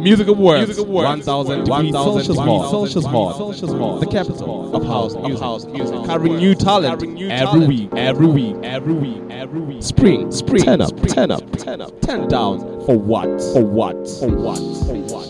Music Awards. Music Awards. 1000, 1000, Solskjaer. The capital of house music. House music. Carrying new talent every week, every week, every week, every week. Spring, spring. Turn up, turn up, turn up, turn down. For what? For what? For what? For what?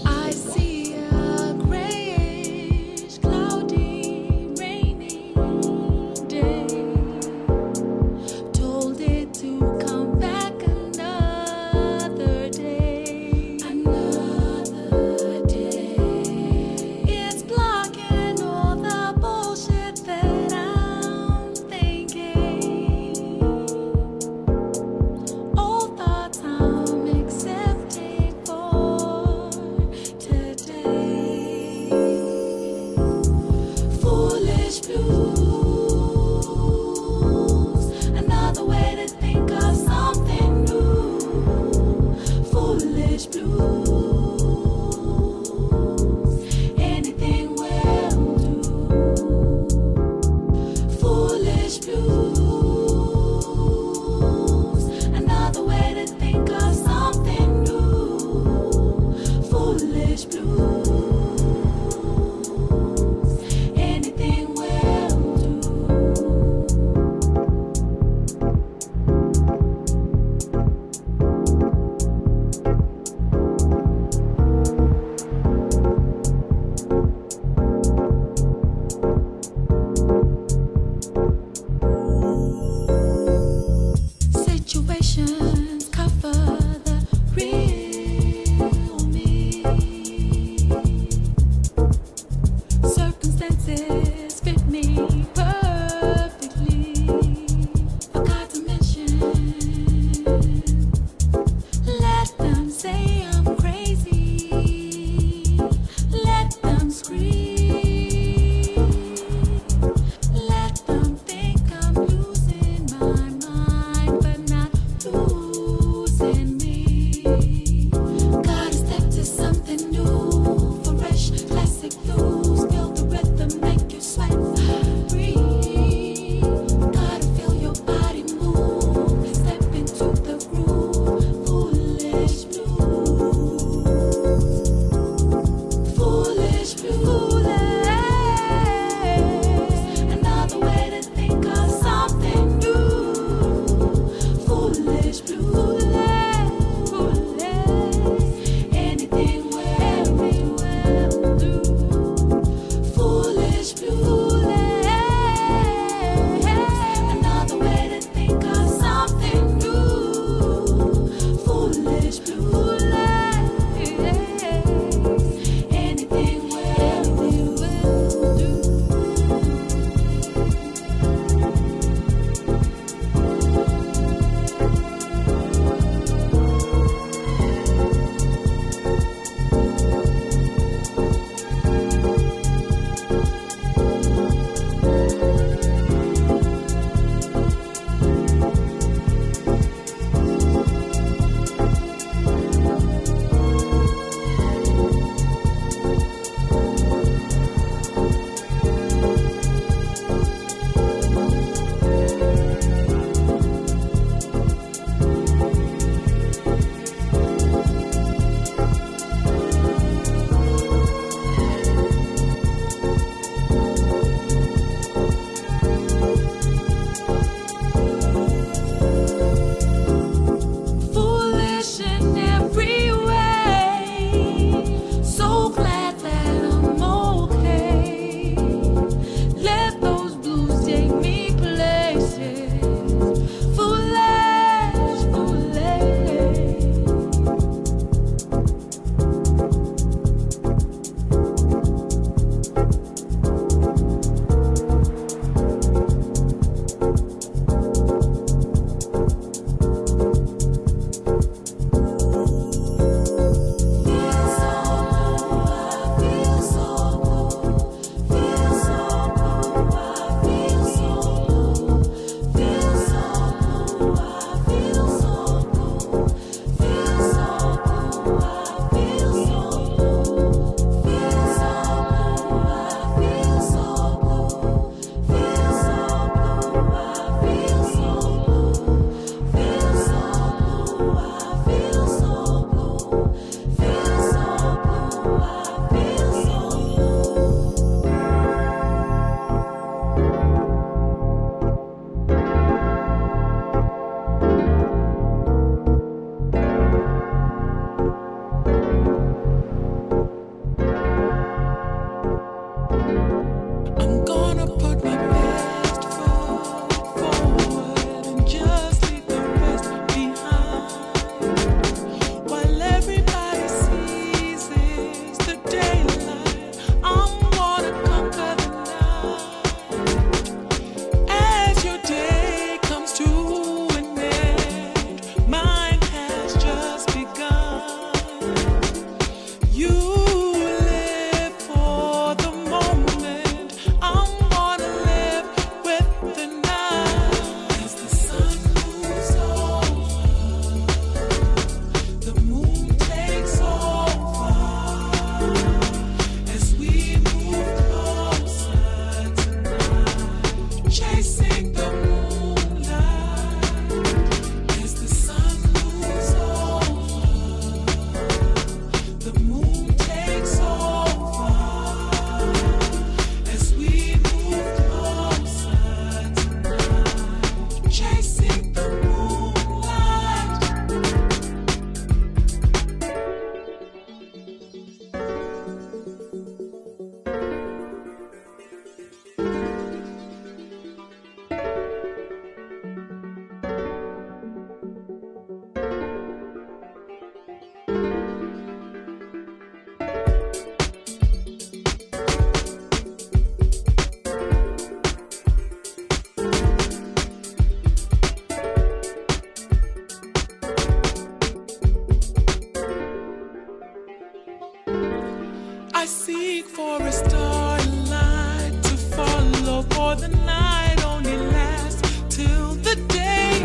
I seek for a starlight to follow, for the night only lasts till the day.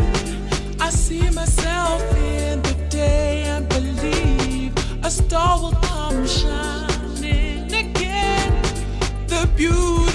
I see myself in the day and believe a star will come shining again. The beauty.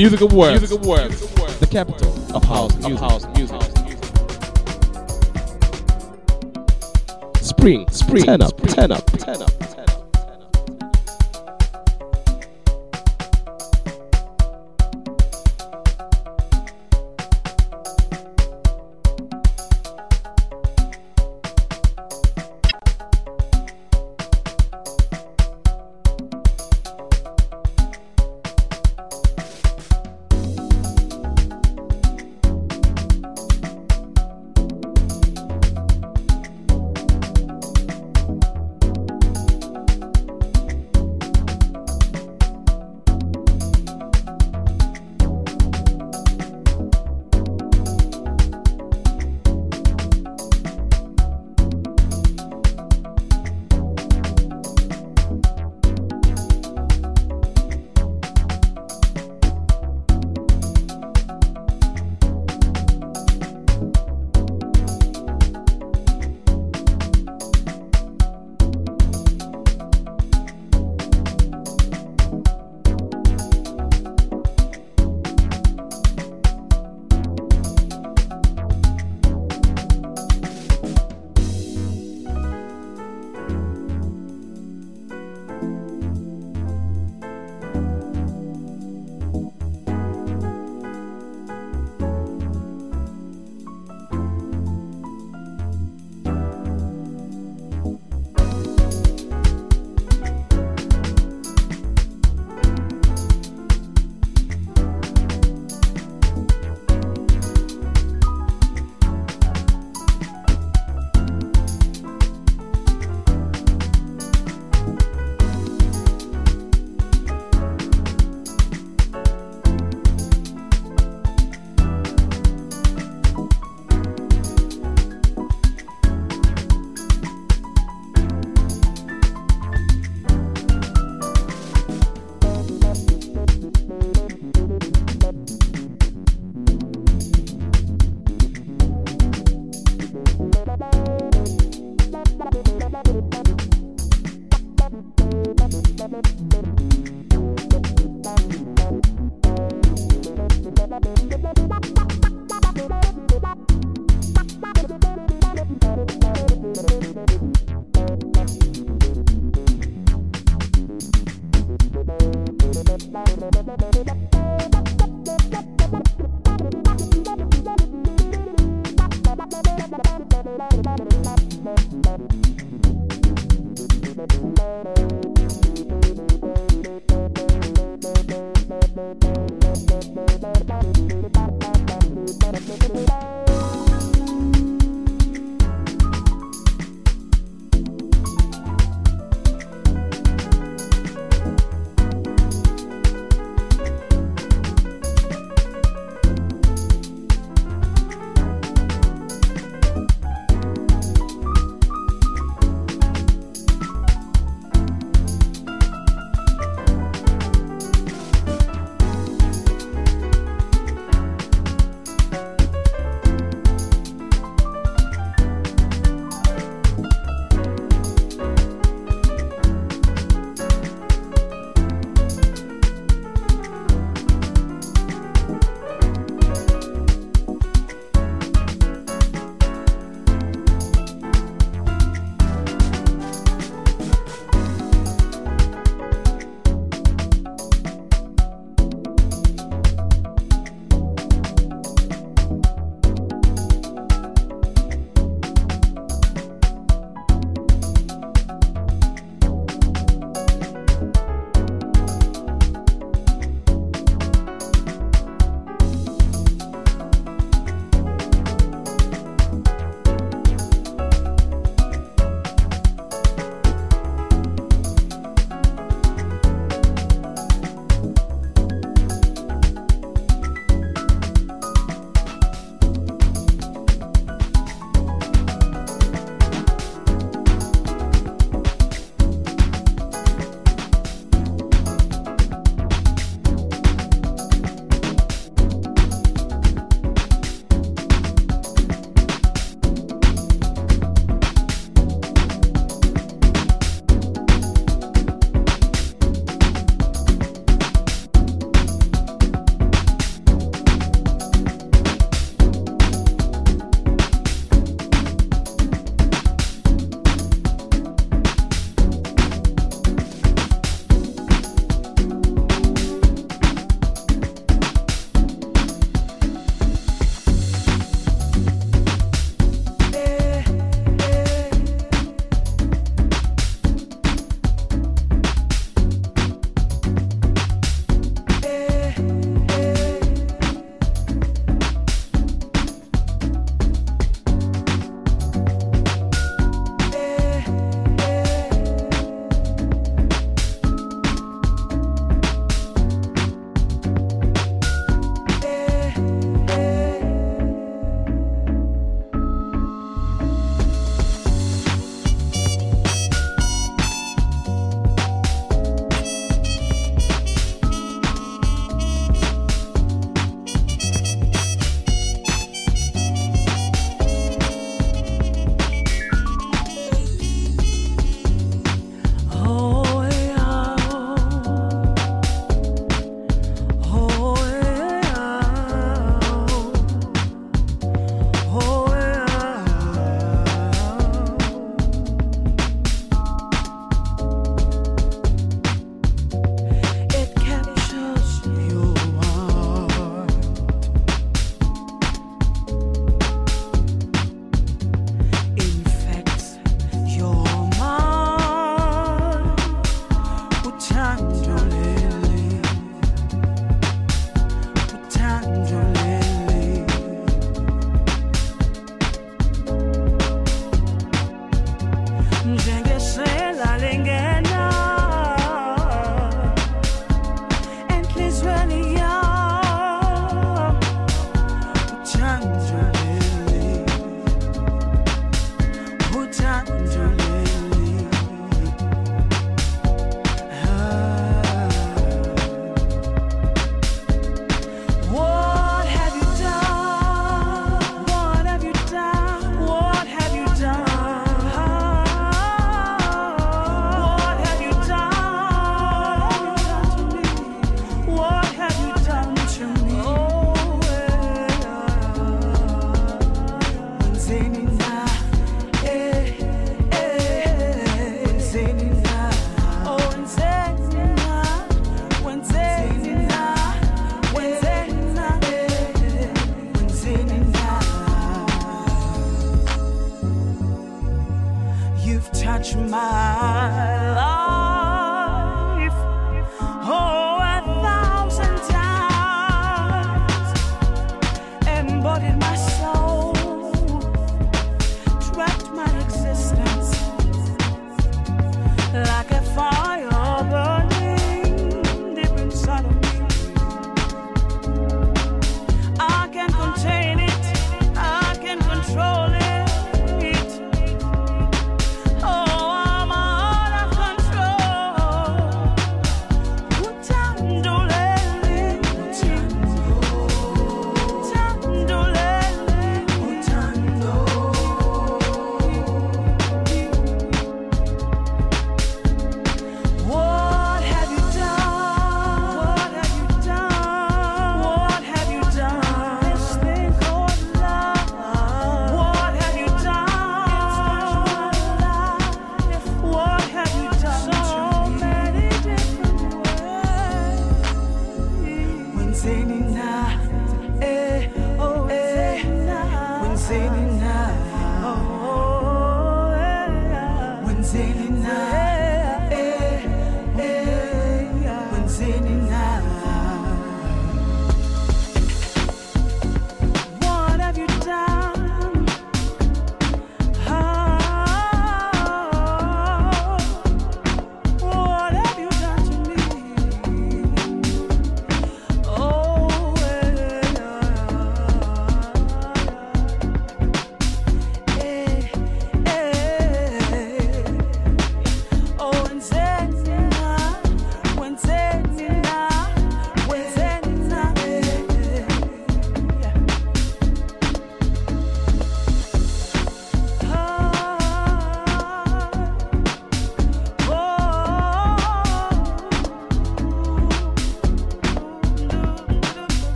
Music of words. Music of words. The capital of house music. Of house music. Spring, spring, turn up, turn up, turn up.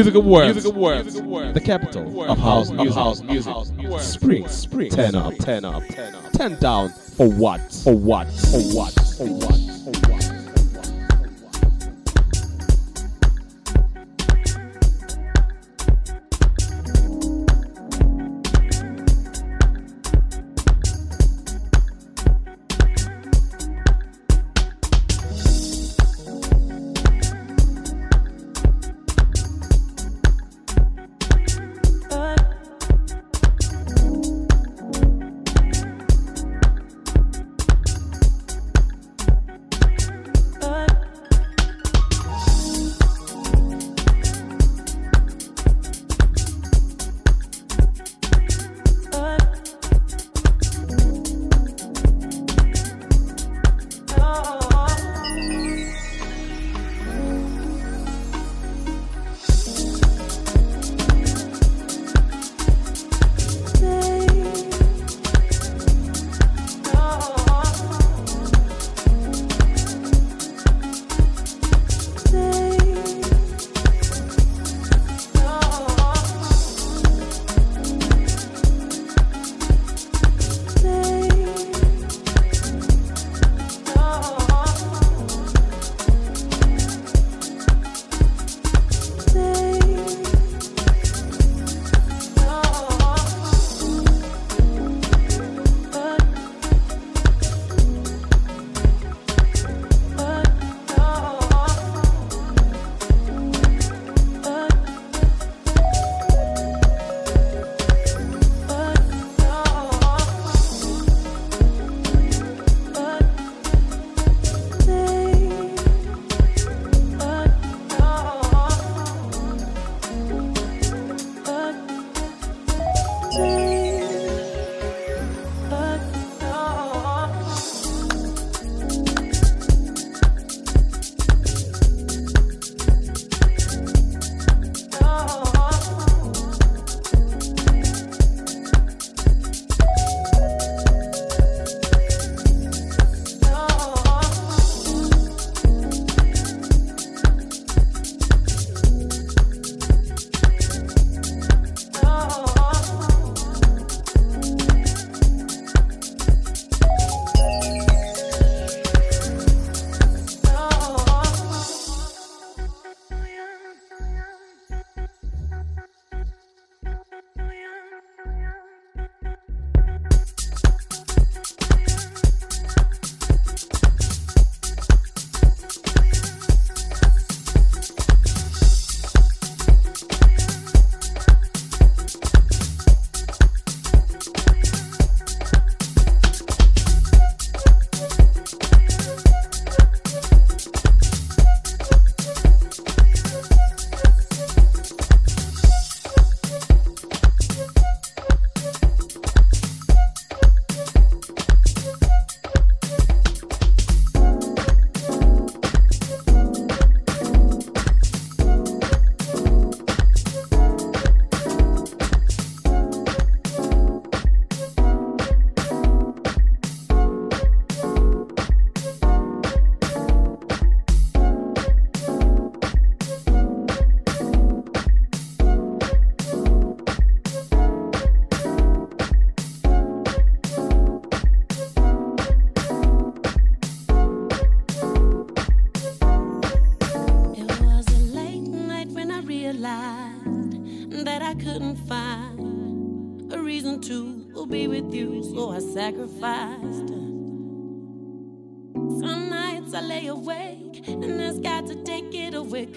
Music Awards. Music Awards. The capital of house music. House music. Spring. Spring. Ten up. Ten up. Ten down. For what? For what? For what? For what?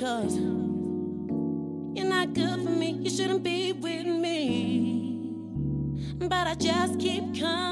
Cause you're not good for me, you shouldn't be with me. But I just keep coming.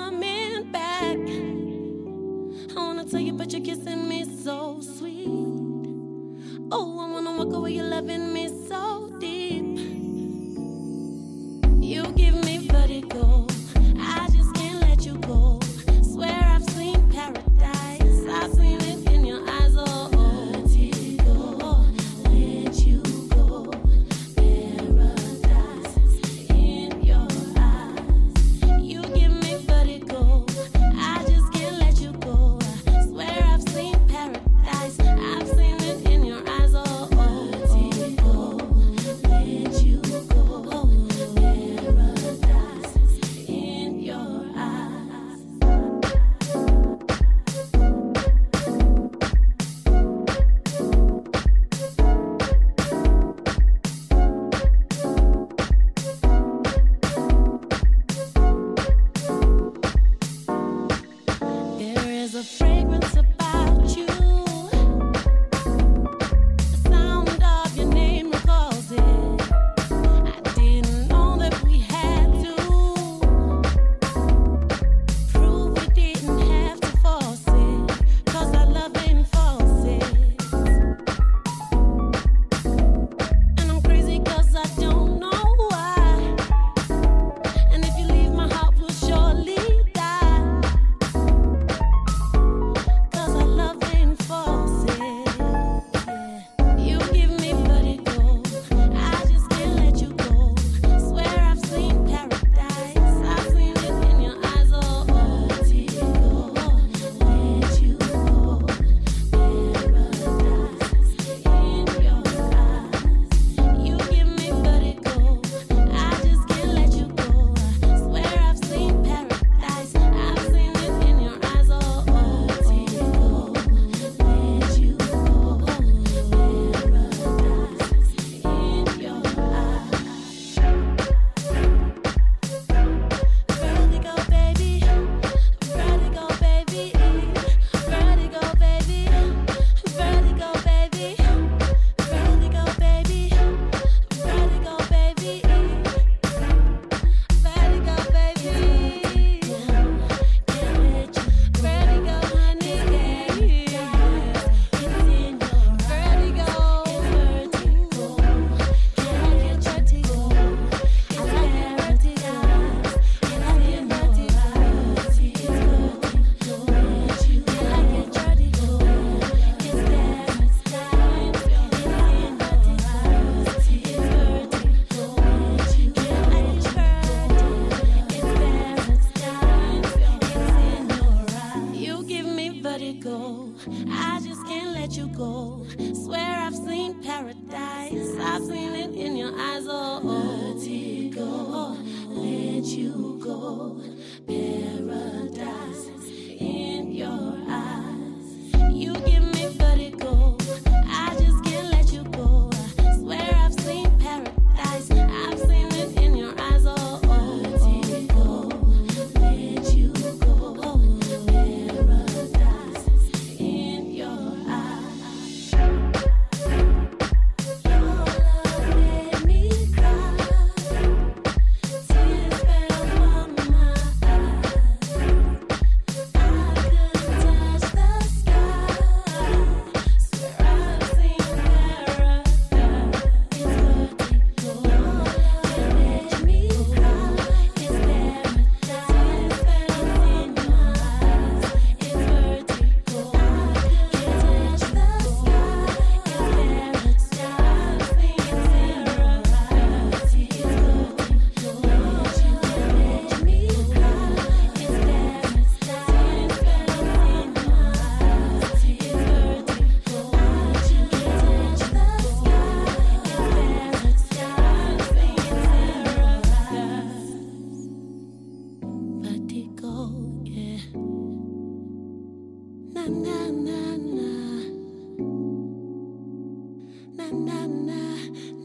na na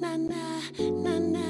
na na na na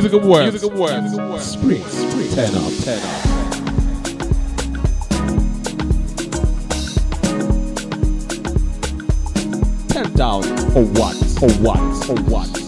Music of words. Music of words. Spring. Spring. Ten up. Ten up. Ten down. For what? For what? For what?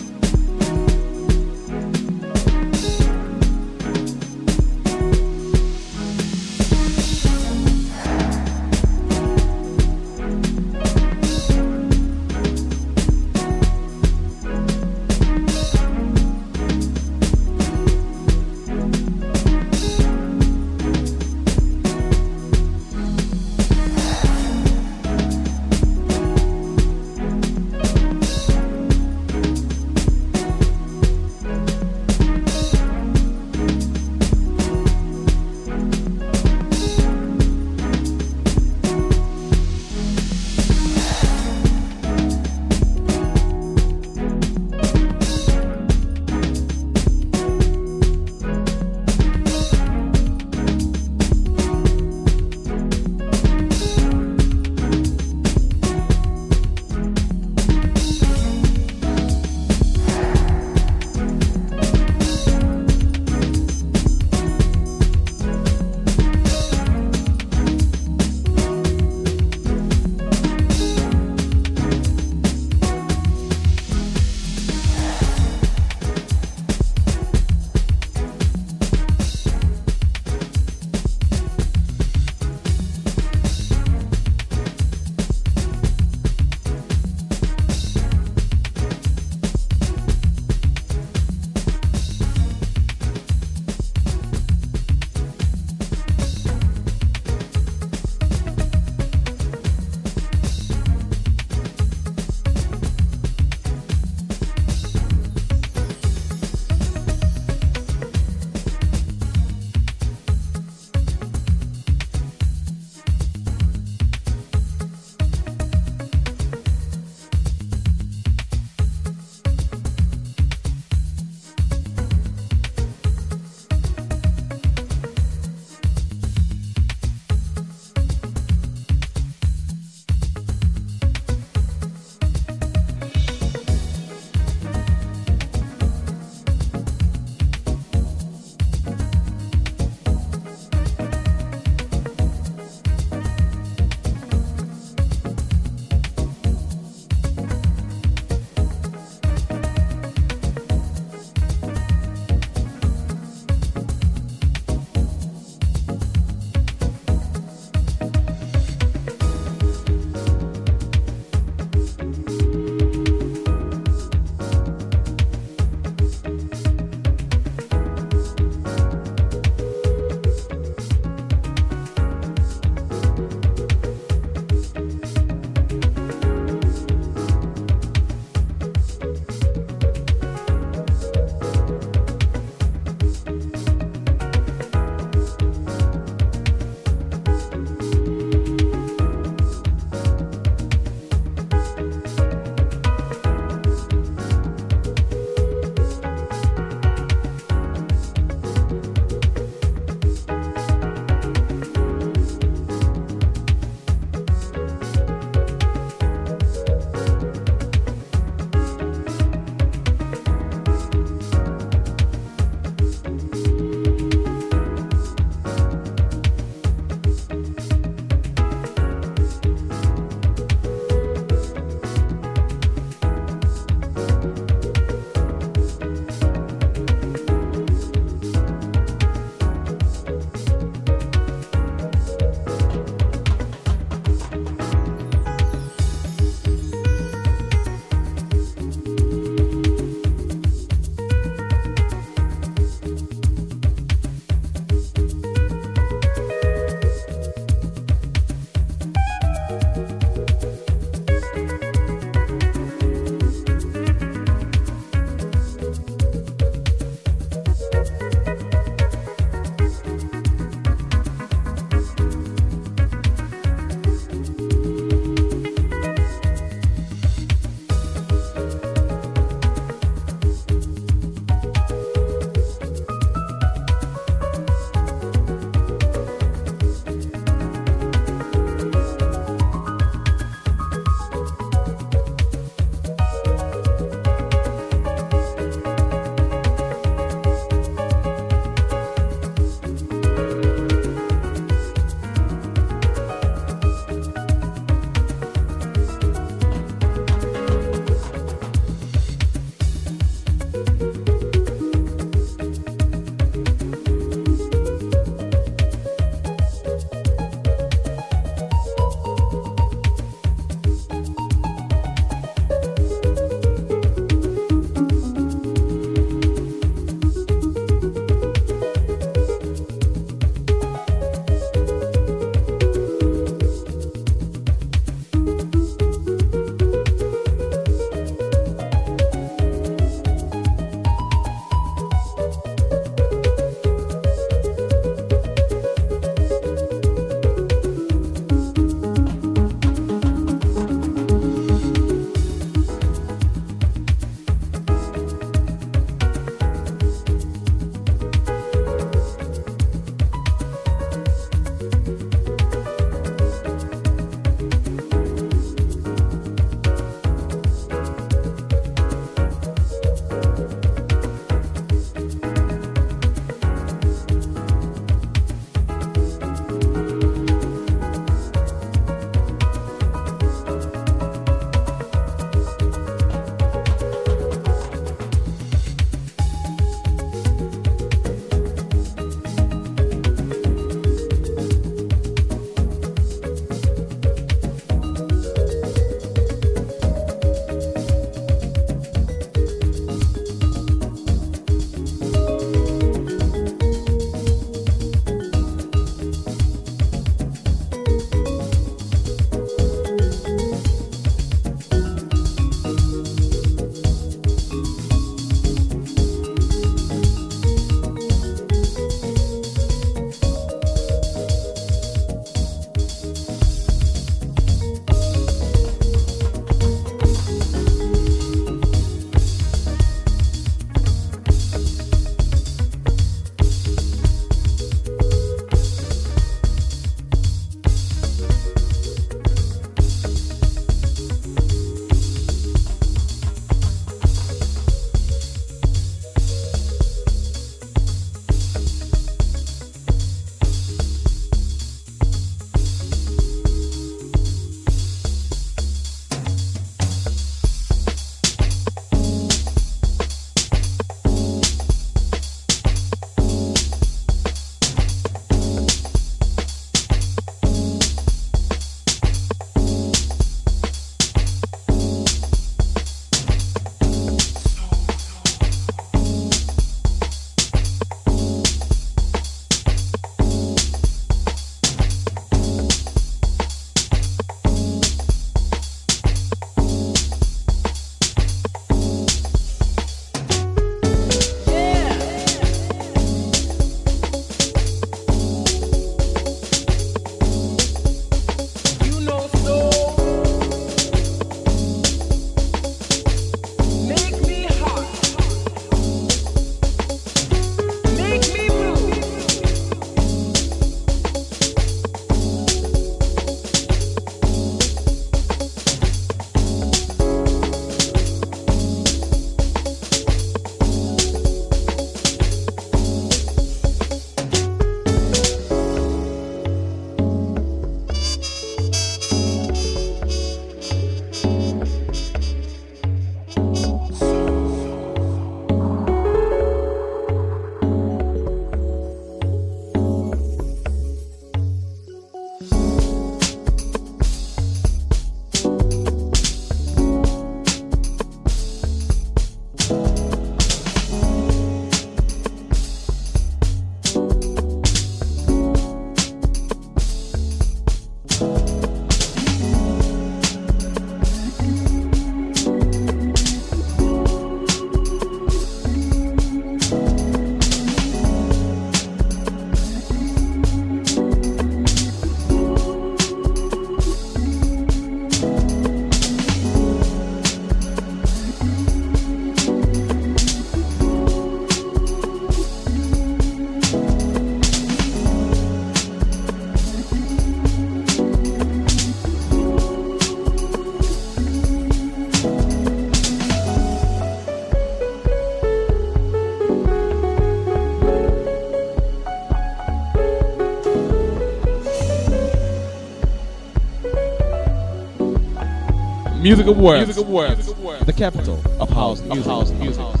Music Awards. Music Awards. The capital of house music. Of house music. You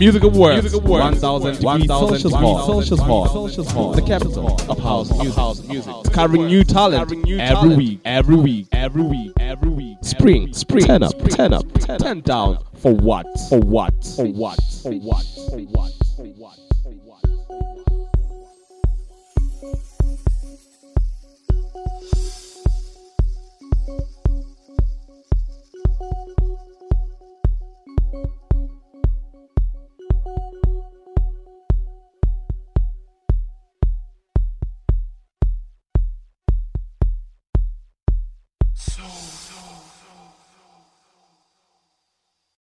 Music Awards. Music Awards. 1000 1000 Celsius Hall. Celsius Hall. The capital of house music. House music. Covering new talent every week. Every week. Every week. Every week. Spring. Spring. Ten up. Ten up. Ten down. For what? For what? For what? For what? For what?